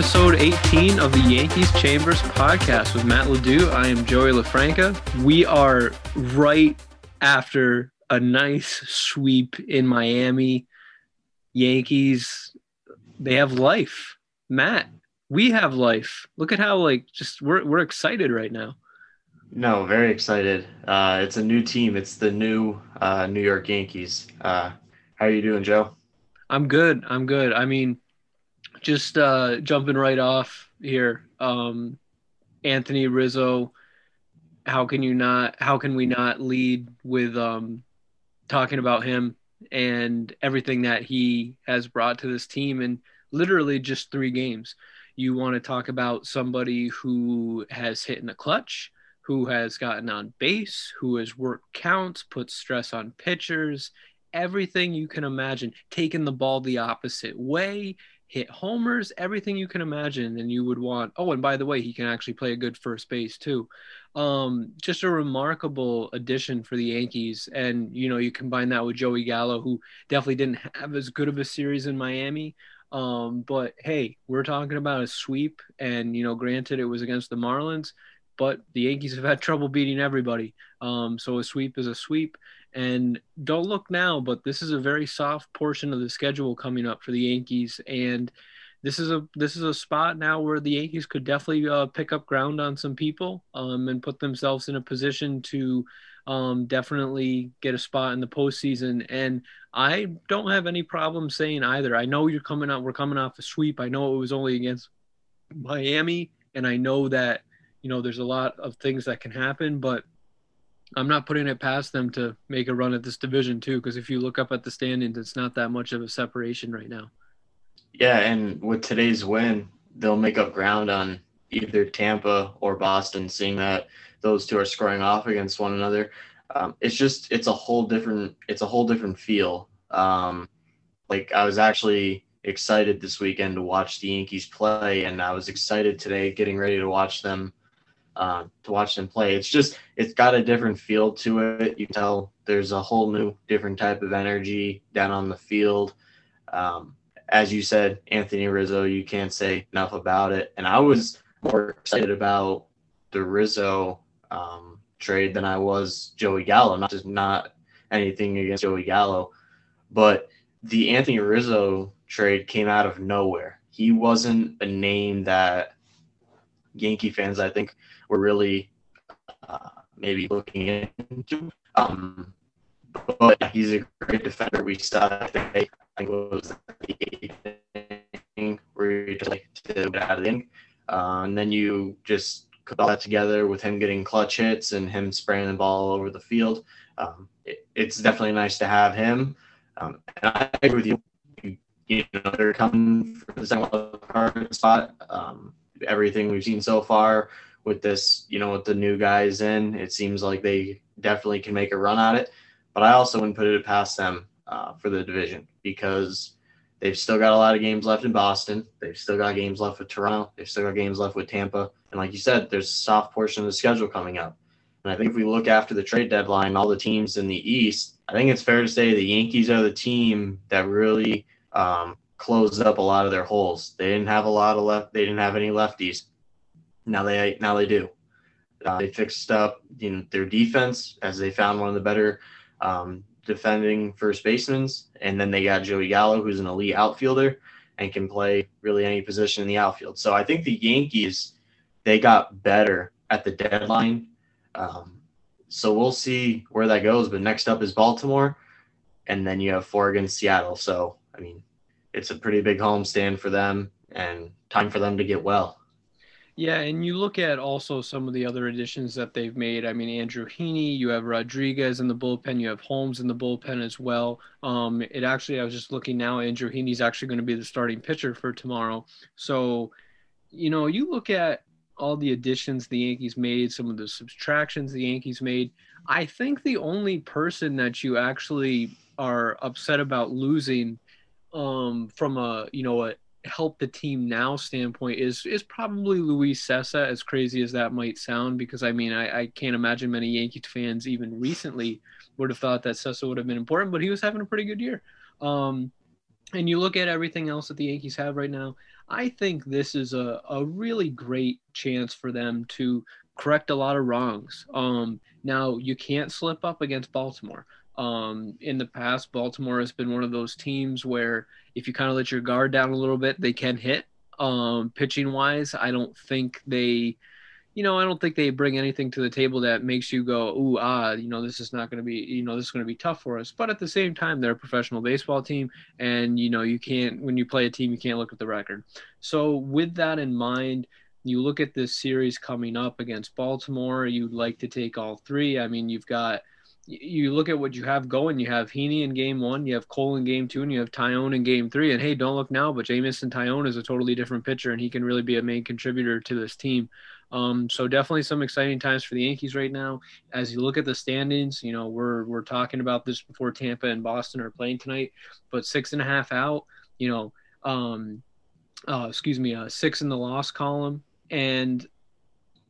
episode 18 of the Yankees Chambers podcast with Matt Ledoux. I am Joey LaFranca. We are right after a nice sweep in Miami. Yankees, they have life. Matt, we have life. Look at how like just we're we're excited right now. No, very excited. Uh, it's a new team. It's the new uh, New York Yankees. Uh, how are you doing, Joe? I'm good. I'm good. I mean, just uh, jumping right off here. Um, Anthony Rizzo. How can you not? How can we not lead with um, talking about him and everything that he has brought to this team in literally just three games? You want to talk about somebody who has hit in the clutch, who has gotten on base, who has worked counts, put stress on pitchers, everything you can imagine, taking the ball the opposite way, hit homers, everything you can imagine, and you would want. Oh, and by the way, he can actually play a good first base too. Um, just a remarkable addition for the Yankees, and you know you combine that with Joey Gallo, who definitely didn't have as good of a series in Miami. Um, but hey, we're talking about a sweep, and you know, granted it was against the Marlins, but the Yankees have had trouble beating everybody. Um, so a sweep is a sweep. And don't look now, but this is a very soft portion of the schedule coming up for the Yankees, and this is a this is a spot now where the Yankees could definitely uh, pick up ground on some people um, and put themselves in a position to um, definitely get a spot in the postseason. And I don't have any problem saying either. I know you're coming out. We're coming off a sweep. I know it was only against Miami, and I know that you know there's a lot of things that can happen, but I'm not putting it past them to make a run at this division too, because if you look up at the standings, it's not that much of a separation right now. Yeah, and with today's win, they'll make up ground on either Tampa or Boston, seeing that those two are scoring off against one another. Um, it's just it's a whole different it's a whole different feel. Um, like I was actually excited this weekend to watch the Yankees play, and I was excited today getting ready to watch them uh, to watch them play. It's just it's got a different feel to it. You tell there's a whole new different type of energy down on the field. Um, as you said, Anthony Rizzo, you can't say enough about it. And I was more excited about the Rizzo um, trade than I was Joey Gallo. Not just not anything against Joey Gallo, but the Anthony Rizzo trade came out of nowhere. He wasn't a name that Yankee fans, I think, were really uh, maybe looking into. Um, but he's a great defender. We saw that today. I think it was the thing where you just like to get out of the inning. Uh, and then you just put all that together with him getting clutch hits and him spraying the ball all over the field. Um, it, it's definitely nice to have him. Um, and I agree with you. You, know, they're coming for the second card spot. Um, everything we've seen so far with this, you know, with the new guys in, it seems like they definitely can make a run at it. But I also wouldn't put it past them uh, for the division because they've still got a lot of games left in Boston. They've still got games left with Toronto. They've still got games left with Tampa. And like you said, there's a soft portion of the schedule coming up. And I think if we look after the trade deadline, all the teams in the East, I think it's fair to say the Yankees are the team that really um, closed up a lot of their holes. They didn't have a lot of left. They didn't have any lefties. Now they now they do. Uh, they fixed up you know, their defense as they found one of the better um, defending first basemen, and then they got Joey Gallo, who's an elite outfielder and can play really any position in the outfield. So I think the Yankees they got better at the deadline. Um, so we'll see where that goes. But next up is Baltimore, and then you have four against Seattle. So I mean, it's a pretty big homestand for them, and time for them to get well. Yeah, and you look at also some of the other additions that they've made. I mean, Andrew Heaney, you have Rodriguez in the bullpen, you have Holmes in the bullpen as well. Um, it actually, I was just looking now, Andrew Heaney's actually going to be the starting pitcher for tomorrow. So, you know, you look at all the additions the Yankees made, some of the subtractions the Yankees made. I think the only person that you actually are upset about losing um, from a, you know, a help the team now standpoint is is probably Luis Cessa, as crazy as that might sound, because I mean I, I can't imagine many Yankees fans even recently would have thought that Cessa would have been important, but he was having a pretty good year. Um, and you look at everything else that the Yankees have right now, I think this is a, a really great chance for them to correct a lot of wrongs. Um, now, you can't slip up against Baltimore. Um, in the past, Baltimore has been one of those teams where if you kind of let your guard down a little bit, they can hit. Um, pitching wise, I don't think they you know, I don't think they bring anything to the table that makes you go, ooh, ah, you know, this is not going to be, you know, this is going to be tough for us. But at the same time, they're a professional baseball team, and you know, you can't when you play a team, you can't look at the record. So with that in mind, you look at this series coming up against Baltimore. You'd like to take all three. I mean, you've got you look at what you have going. You have Heaney in game one, you have Cole in game two, and you have Taillon in game three. And hey, don't look now, but Jameson Taillon is a totally different pitcher, and he can really be a main contributor to this team. Um, so definitely some exciting times for the Yankees right now. As you look at the standings, you know we're we're talking about this before Tampa and Boston are playing tonight, but six and a half out. You know, um, uh, excuse me, uh, six in the loss column, and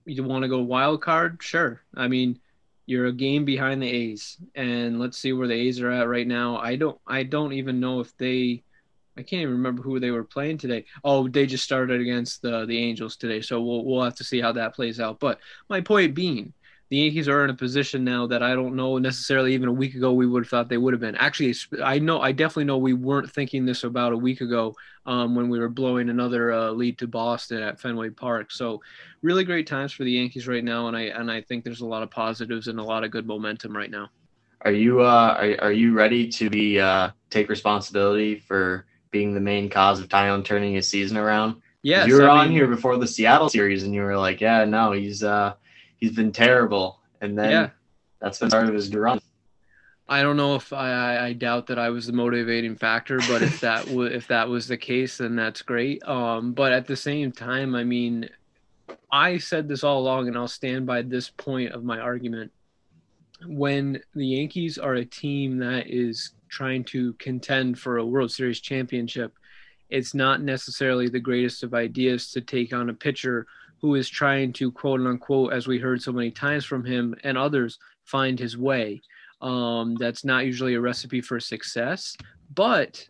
you want to go wild card? Sure. I mean, you're a game behind the A's, and let's see where the A's are at right now. I don't I don't even know if they I can't even remember who they were playing today. Oh, they just started against the the Angels today, so we'll we'll have to see how that plays out. But my point being, the Yankees are in a position now that I don't know necessarily even a week ago we would have thought they would have been. Actually, I know I definitely know we weren't thinking this about a week ago um, when we were blowing another uh, lead to Boston at Fenway Park. So, really great times for the Yankees right now, and I and I think there's a lot of positives and a lot of good momentum right now. Are you uh, are, are you ready to be uh, take responsibility for being the main cause of Taillon turning his season around. Yeah, you were I on mean, here before the Seattle series, and you were like, "Yeah, no, he's uh, he's been terrible," and then yeah. that's been part of his run. I don't know if I, I doubt that I was the motivating factor, but if that w- if that was the case, then that's great. Um, but at the same time, I mean, I said this all along, and I'll stand by this point of my argument. When the Yankees are a team that is trying to contend for a World Series championship, it's not necessarily the greatest of ideas to take on a pitcher who is trying to quote unquote, as we heard so many times from him and others, find his way. Um, that's not usually a recipe for success. But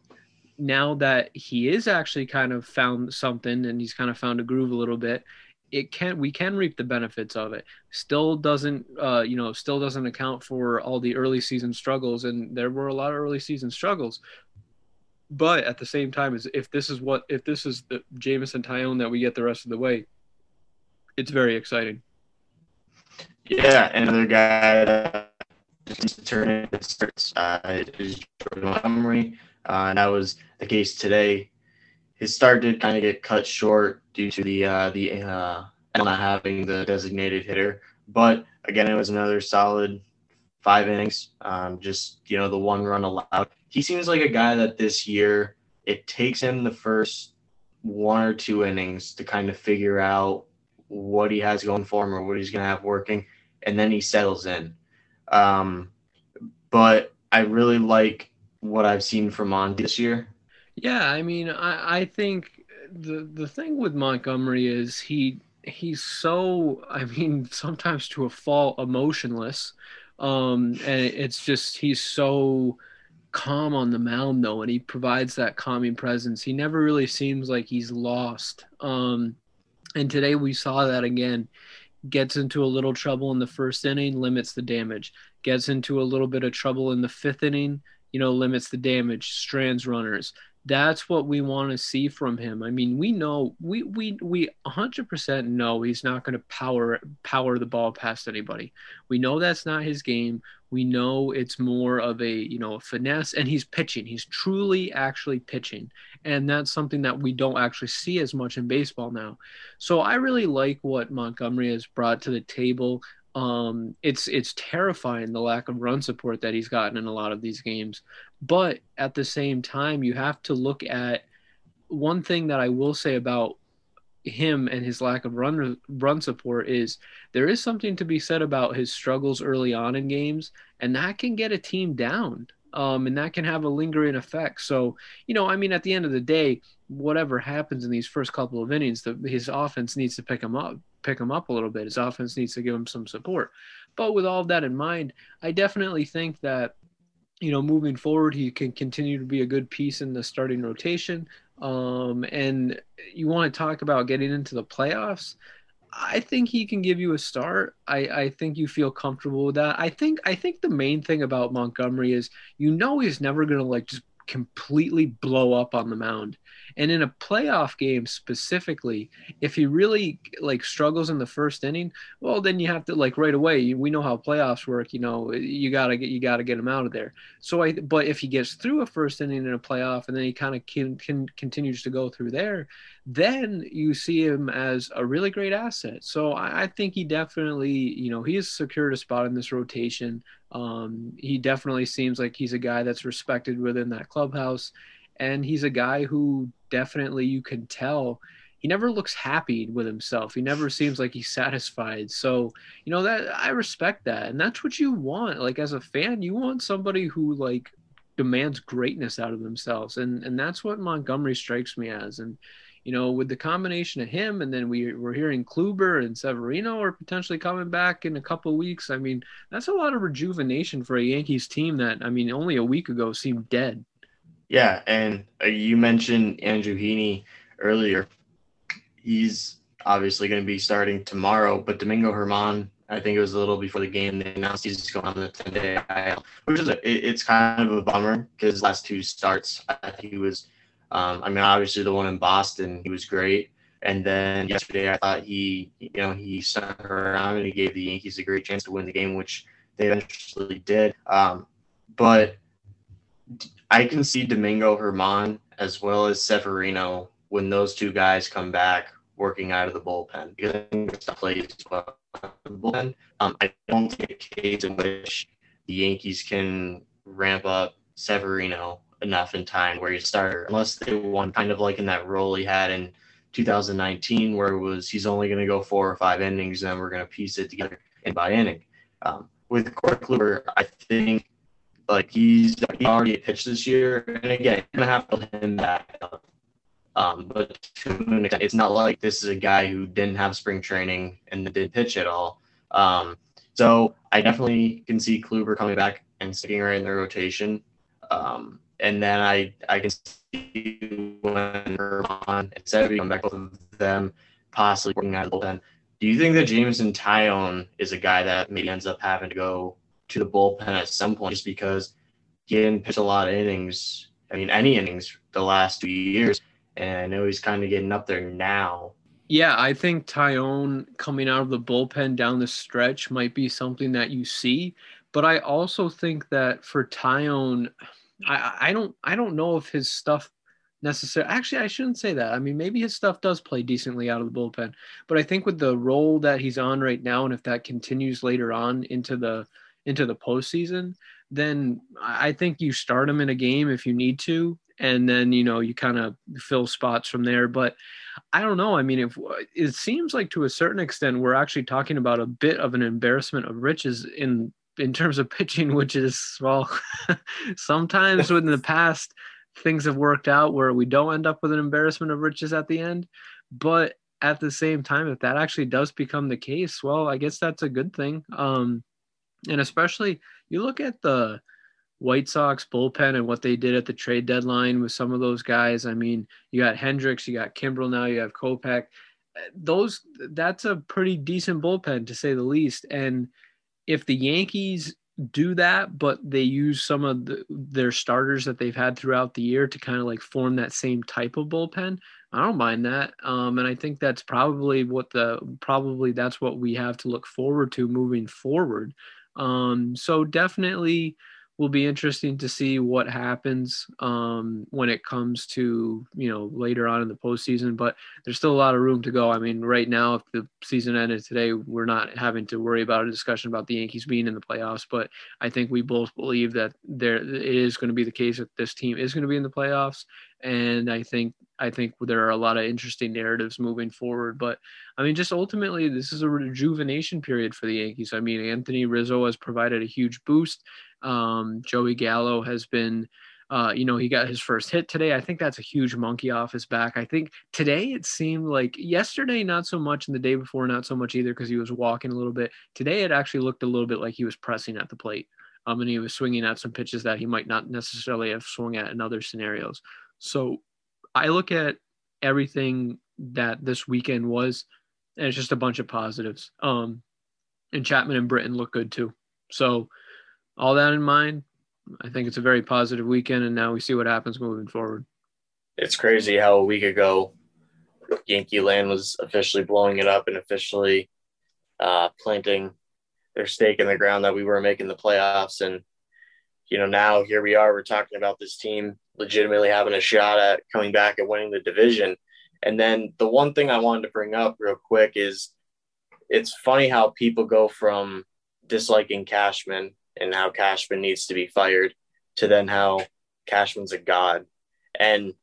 now that he is actually kind of found something and he's kind of found a groove a little bit, it can we can reap the benefits of it still doesn't uh, you know still doesn't account for all the early season struggles and there were a lot of early season struggles but at the same time is if this is what if this is the Jameson Taillon that we get the rest of the way it's very exciting yeah another guy that needs to turn in starts uh, is Jordan Montgomery uh, and that was the case today his start did kind of get cut short due to the uh, the uh, not having the designated hitter. But again, it was another solid five innings. Um, just you know the one run allowed. He seems like a guy that this year it takes him the first one or two innings to kind of figure out what he has going for him or what he's going to have working, and then he settles in. Um, but I really like what I've seen from Monty this year. Yeah, I mean, I, I think the the thing with Montgomery is he he's so I mean sometimes to a fault emotionless, um, and it's just he's so calm on the mound though, and he provides that calming presence. He never really seems like he's lost. Um, and today we saw that again. Gets into a little trouble in the first inning, limits the damage. Gets into a little bit of trouble in the fifth inning, you know, limits the damage. Strands runners that's what we want to see from him. I mean, we know we we we 100% know he's not going to power power the ball past anybody. We know that's not his game. We know it's more of a, you know, a finesse and he's pitching. He's truly actually pitching. And that's something that we don't actually see as much in baseball now. So I really like what Montgomery has brought to the table um, it's it's terrifying the lack of run support that he's gotten in a lot of these games. But at the same time, you have to look at one thing that I will say about him and his lack of run run support is there is something to be said about his struggles early on in games, and that can get a team down. Um, and that can have a lingering effect. So, you know, I mean, at the end of the day, whatever happens in these first couple of innings, the, his offense needs to pick him up pick him up a little bit. His offense needs to give him some support. But with all of that in mind, I definitely think that you know moving forward he can continue to be a good piece in the starting rotation. Um, and you want to talk about getting into the playoffs. I think he can give you a start. I, I think you feel comfortable with that. I think I think the main thing about Montgomery is you know he's never gonna like just completely blow up on the mound. And in a playoff game specifically, if he really like struggles in the first inning, well, then you have to like right away. We know how playoffs work. You know, you gotta get you gotta get him out of there. So I, but if he gets through a first inning in a playoff and then he kind of can, can continues to go through there, then you see him as a really great asset. So I, I think he definitely, you know, he has secured a spot in this rotation. Um, he definitely seems like he's a guy that's respected within that clubhouse and he's a guy who definitely you can tell he never looks happy with himself. He never seems like he's satisfied. So, you know, that I respect that. And that's what you want. Like as a fan, you want somebody who like demands greatness out of themselves. And and that's what Montgomery strikes me as. And you know, with the combination of him and then we we're hearing Kluber and Severino are potentially coming back in a couple weeks. I mean, that's a lot of rejuvenation for a Yankees team that I mean only a week ago seemed dead. Yeah, and uh, you mentioned Andrew Heaney earlier. He's obviously going to be starting tomorrow, but Domingo Germán, I think it was a little before the game, they announced he's going on the 10 day IL, which is a, it, it's kind of a bummer because last two starts, I think he was, um, I mean, obviously the one in Boston, he was great. And then yesterday, I thought he, you know, he sent her around and he gave the Yankees a great chance to win the game, which they eventually did. Um, but I can see Domingo Germán as well as Severino when those two guys come back working out of the bullpen because I think plays well bullpen. Um, I don't think a case in which the Yankees can ramp up Severino enough in time where he's starter unless they want kind of like in that role he had in 2019 where it was he's only going to go four or five innings and then we're going to piece it together in by inning. Um, with Corey Kluber, I think like he's he already pitched this year, and again, gonna have to him back up. Um, but extent, it's not like this is a guy who didn't have spring training and didn't pitch at all. Um, so I definitely can see Kluber coming back and sticking right in the rotation. Um, and then I I can see when Germán and Sevi come back, both of them possibly working out the bullpen. Do you think that Jameson Taillon is a guy that maybe ends up having to go to the bullpen at some point just because he didn't pitch a lot of innings. I mean, any innings the last two years. And I know he's kind of getting up there now. Yeah, I think Taillon coming out of the bullpen down the stretch might be something that you see. But I also think that for Taillon, I, I don't I don't know if his stuff necessarily actually I shouldn't say that. I mean maybe his stuff does play decently out of the bullpen. But I think with the role that he's on right now and if that continues later on into the into the postseason, then I think you start him in a game if you need to, and then you know you kind of fill spots from there. But I don't know. I mean, if it seems like to a certain extent we're actually talking about a bit of an embarrassment of riches in in terms of pitching, which is well, sometimes in the past things have worked out where we don't end up with an embarrassment of riches at the end, but at the same time if that actually does become the case well i guess that's a good thing um and especially you look at the White Sox bullpen and what they did at the trade deadline with some of those guys. I mean, you got Hendriks, you got Kimbrel now, you have Kopech. Those that's a pretty decent bullpen to say the least. And if the Yankees do that, but they use some of the, their starters that they've had throughout the year to kind of like form that same type of bullpen, I don't mind that. Um, and I think that's probably what the probably that's what we have to look forward to moving forward. Um, so definitely will be interesting to see what happens um, when it comes to you know later on in the postseason. But there's still a lot of room to go. I mean, right now, if the season ended today, we're not having to worry about a discussion about the Yankees being in the playoffs. But I think we both believe that there it is going to be the case that this team is going to be in the playoffs, and I think I think there are a lot of interesting narratives moving forward. But I mean, just ultimately, this is a rejuvenation period for the Yankees. I mean, Anthony Rizzo has provided a huge boost. Um, Joey Gallo has been. Uh, you know, he got his first hit today. I think that's a huge monkey off his back. I think today it seemed like yesterday, not so much, and the day before, not so much either, because he was walking a little bit. Today, it actually looked a little bit like he was pressing at the plate. Um, and he was swinging at some pitches that he might not necessarily have swung at in other scenarios. So I look at everything that this weekend was, and it's just a bunch of positives. Um, and Chapman and Britton look good too. So, all that in mind, I think it's a very positive weekend, and now we see what happens moving forward. It's crazy how a week ago, Yankee Land was officially blowing it up and officially uh, planting their stake in the ground that we were making the playoffs. And, you know, now here we are, we're talking about this team legitimately having a shot at coming back and winning the division. And then the one thing I wanted to bring up real quick is it's funny how people go from disliking Cashman and how Cashman needs to be fired to then how Cashman's a god. And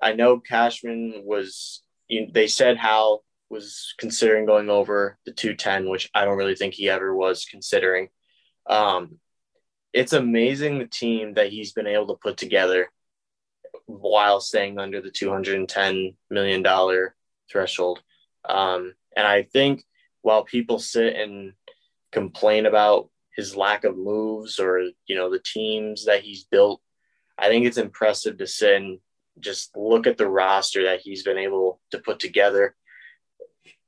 I know Cashman was, you they said Hal was considering going over the 210, which I don't really think he ever was considering. Um, it's amazing the team that he's been able to put together while staying under the $210 million threshold. Um, and I think while people sit and complain about his lack of moves or, you know, the teams that he's built, I think it's impressive to sit and just look at the roster that he's been able to put together,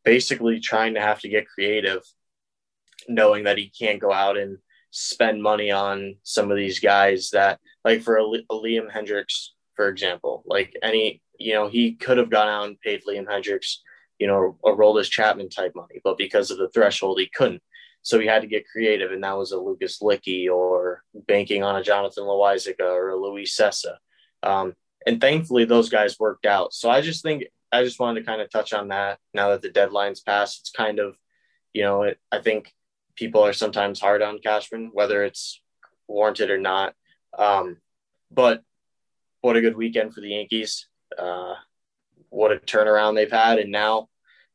basically trying to have to get creative, knowing that he can't go out and spend money on some of these guys that, like for a, a Liam Hendriks, for example. Like any, you know, he could have gone out and paid Liam Hendriks, you know, a Roldis Chapman type money, but because of the threshold, he couldn't. So he had to get creative, and that was a Lucas Luetge or banking on a Jonathan Loáisiga or a Luis Cessa. Um, and thankfully, those guys worked out. So I just think I just wanted to kind of touch on that now that the deadline's passed. It's kind of, you know, it, I think people are sometimes hard on Cashman, whether it's warranted or not. Um, but what a good weekend for the Yankees. Uh, what a turnaround they've had. And now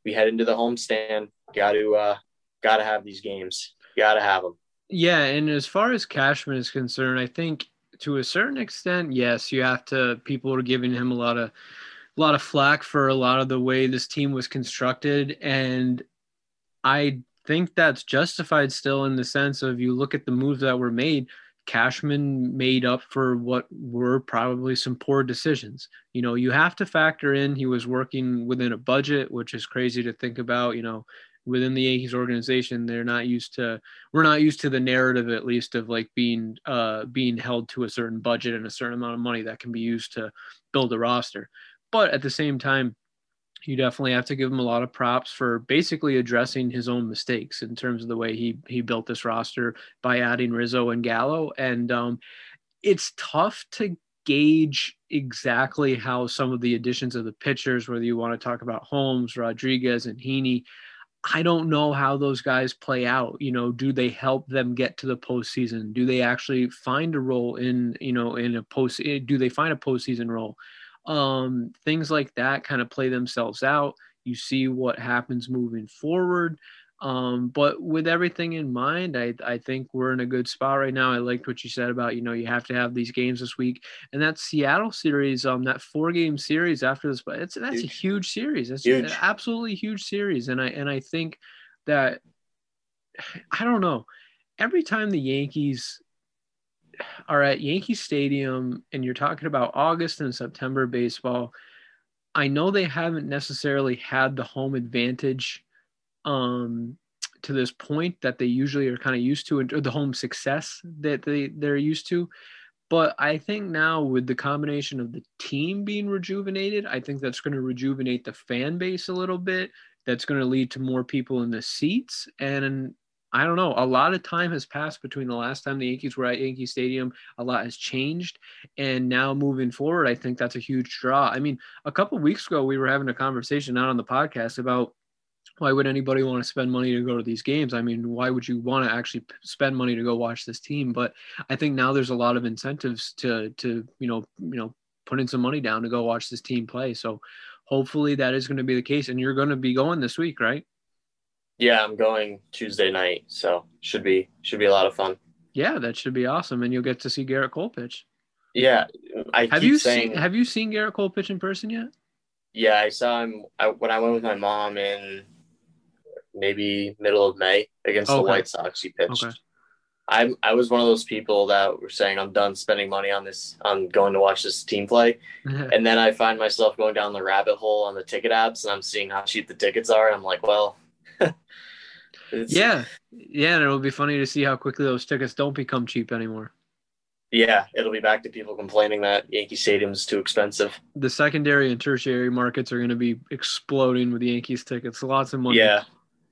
we head into the homestand. Got to, uh, got to have these games. Got to have them. Yeah. And as far as Cashman is concerned, I think to a certain extent, yes, you have to, people are giving him a lot of, a lot of flack for a lot of the way this team was constructed. And I think that's justified still in the sense of you look at the moves that were made Cashman made up for what were probably some poor decisions. You know, you have to factor in he was working within a budget, which is crazy to think about. You know, within the Yankees organization, they're not used to we're not used to the narrative at least of like being uh being held to a certain budget and a certain amount of money that can be used to build a roster. But at the same time, you definitely have to give him a lot of props for basically addressing his own mistakes in terms of the way he he built this roster by adding Rizzo and Gallo. And um, it's tough to gauge exactly how some of the additions of the pitchers, whether you want to talk about Holmes, Rodriguez, and Heaney, I don't know how those guys play out. You know, do they help them get to the postseason? Do they actually find a role in, you know, in a post? Do they find a postseason role? um, things like that kind of play themselves out. You see what happens moving forward. Um, but with everything in mind, I, I think we're in a good spot right now. I liked what you said about, you know, you have to have these games this week and that Seattle series, um, that four game series after this, but it's, that's huge. a huge series. That's huge. an absolutely huge series. And I, and I think that, I don't know, every time the Yankees are at Yankee Stadium and you're talking about August and September baseball, I know they haven't necessarily had the home advantage um, to this point that they usually are kind of used to, or the home success that they, they're used to. But I think now with the combination of the team being rejuvenated, I think that's going to rejuvenate the fan base a little bit. That's going to lead to more people in the seats. And I don't know. A lot of time has passed between the last time the Yankees were at Yankee Stadium. A lot has changed, and now moving forward, I think that's a huge draw. I mean, a couple weeks ago, we were having a conversation out on the podcast about why would anybody want to spend money to go to these games? I mean, why would you want to actually spend money to go watch this team? But I think now there's a lot of incentives to to you know you know putting some money down to go watch this team play. So hopefully that is going to be the case, and you're going to be going this week, right? Yeah, I'm going Tuesday night, so should be should be a lot of fun. Yeah, that should be awesome, and you'll get to see Gerrit Cole pitch. Yeah, I have you saying, seen Have you seen Gerrit Cole pitch in person yet? Yeah, I saw him I, when I went with my mom in maybe middle of May against okay. the White Sox. He pitched. Okay. I I was one of those people that were saying I'm done spending money on this on going to watch this team play, and then I find myself going down the rabbit hole on the ticket apps, and I'm seeing how cheap the tickets are, and I'm like, well, yeah, yeah, and it'll be funny to see how quickly those tickets don't become cheap anymore. Yeah, it'll be back to people complaining that Yankee Stadium is too expensive. The secondary and tertiary markets are going to be exploding with Yankees tickets. Lots of money. Yeah,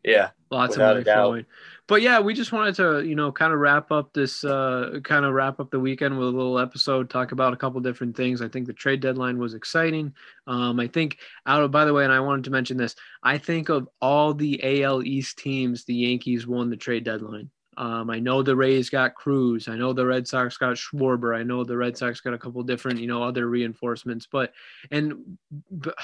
yeah, lots of money flowing. But yeah, we just wanted to, you know, kind of wrap up this, uh, kind of wrap up the weekend with a little episode, talk about a couple different things. I think the trade deadline was exciting. Um, I think out of, by the way, and I wanted to mention this, I think of all the AL East teams, the Yankees won the trade deadline. Um, I know the Rays got Cruz. I know the Red Sox got Schwarber. I know the Red Sox got a couple different, you know, other reinforcements. But and but,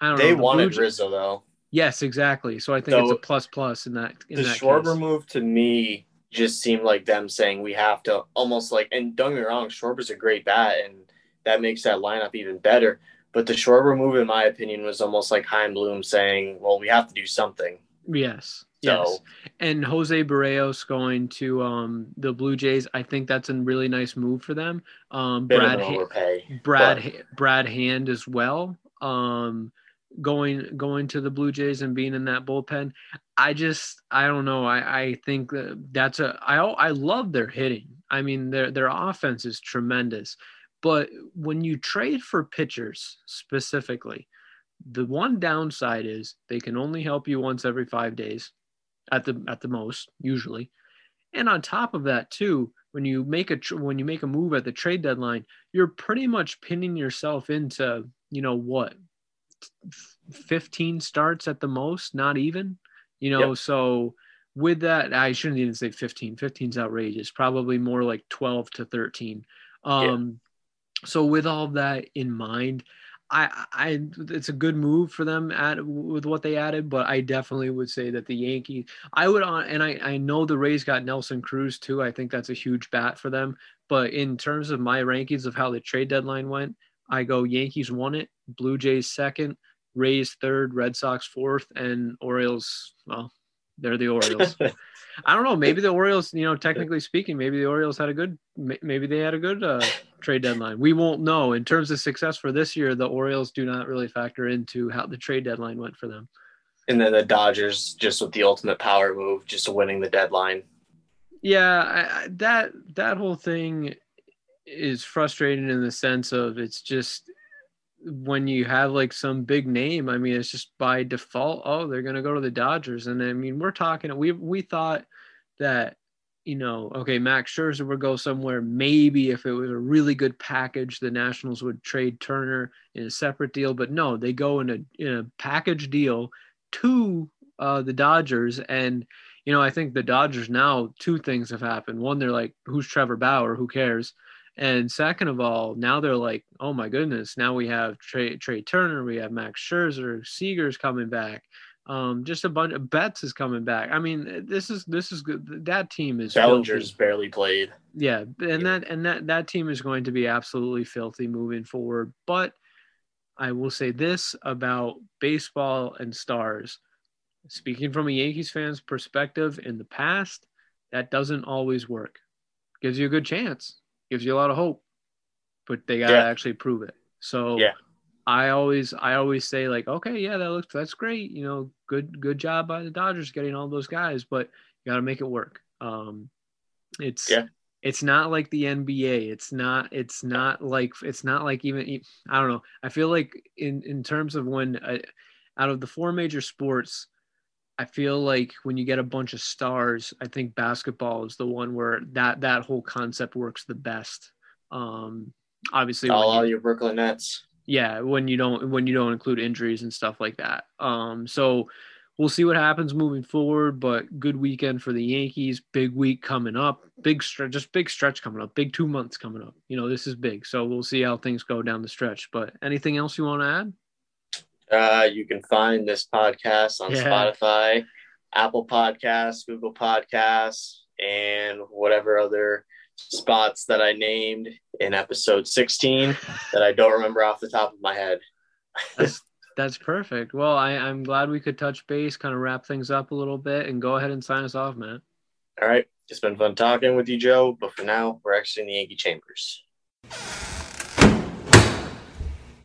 I don't they know. They wanted Rizzo though. Yes, exactly. So I think so it's a plus plus in that. In the that Schwarber case. move to me just seemed like them saying we have to almost like. And don't get me wrong, Schwarber's a great bat, and that makes that lineup even better. But the Schwarber move, in my opinion, was almost like Chaim Bloom saying, "Well, we have to do something." Yes. So, yes. And Jose Berrios going to um, the Blue Jays, I think that's a really nice move for them. Um, Brad, overpay, Brad, but... Brad Hand as well. Um, going going to the Blue Jays and being in that bullpen. I just I don't know. I I think that that's a I I love their hitting. I mean their their offense is tremendous. But when you trade for pitchers specifically, the one downside is they can only help you once every 5 days at the at the most usually. And on top of that too, when you make a when you make a move at the trade deadline, you're pretty much pinning yourself into, you know, what 15 starts at the most, not even, you know. Yep. So with that, I shouldn't even say 15. 15 is outrageous. Probably more like 12 to 13. Um, yeah. So with all that in mind, I, I, it's a good move for them at with what they added, but I definitely would say that the Yankees, I would on, and I, I know the Rays got Nelson Cruz too. I think that's a huge bat for them. But in terms of my rankings of how the trade deadline went, I go Yankees won it, Blue Jays second, Rays third, Red Sox fourth, and Orioles. Well, they're the Orioles. I don't know. Maybe the Orioles, you know, technically speaking, maybe the Orioles had a good, maybe they had a good uh, trade deadline. We won't know. In terms of success for this year, the Orioles do not really factor into how the trade deadline went for them. And then the Dodgers, just with the ultimate power move, just winning the deadline. Yeah, I, I, that that whole thing is frustrating in the sense of it's just when you have like some big name, I mean, it's just by default, oh, they're going to go to the Dodgers. And I mean, we're talking, we, we thought that, you know, okay, Max Scherzer would go somewhere. Maybe if it was a really good package, the Nationals would trade Turner in a separate deal. But no, they go in a, in a package deal to uh, the Dodgers. And, you know, I think the Dodgers now, two things have happened. One, they're like, who's Trevor Bauer? Who cares? And second of all, now they're like, oh my goodness, now we have Trea, Trea Turner, we have Max Scherzer, Seager's coming back. Um, just a bunch of Betts is coming back. I mean, this is this is good. That team is Bellinger's filthy. barely played. Yeah, and that and that that team is going to be absolutely filthy moving forward. But I will say this about baseball and stars. Speaking from a Yankees fan's perspective, in the past, that doesn't always work. Gives you a good chance gives you a lot of hope, but they gotta yeah. actually prove it. So yeah. I always I always say like, okay, yeah, that looks that's great. You know, good good job by the Dodgers getting all those guys, but you gotta make it work. Um it's yeah. it's not like the NBA. It's not it's not like it's not like even I don't know. I feel like in in terms of when uh, out of the four major sports I feel like when you get a bunch of stars, I think basketball is the one where that that whole concept works the best. Um, obviously, all, all your Brooklyn Nets. Yeah, when you don't when you don't include injuries and stuff like that. Um, so we'll see what happens moving forward. But good weekend for the Yankees. Big week coming up. Big stretch, just big stretch coming up. Big two months coming up. You know, this is big. So we'll see how things go down the stretch. But anything else you want to add? Uh, you can find this podcast on yeah. Spotify, Apple Podcasts, Google Podcasts, and whatever other spots that I named in episode 16 that I don't remember off the top of my head. that's, that's perfect. Well, I, I'm glad we could touch base, kind of wrap things up a little bit, and go ahead and sign us off, man. All right. It's been fun talking with you, Joe. But for now, we're actually in the Yankee Chambers.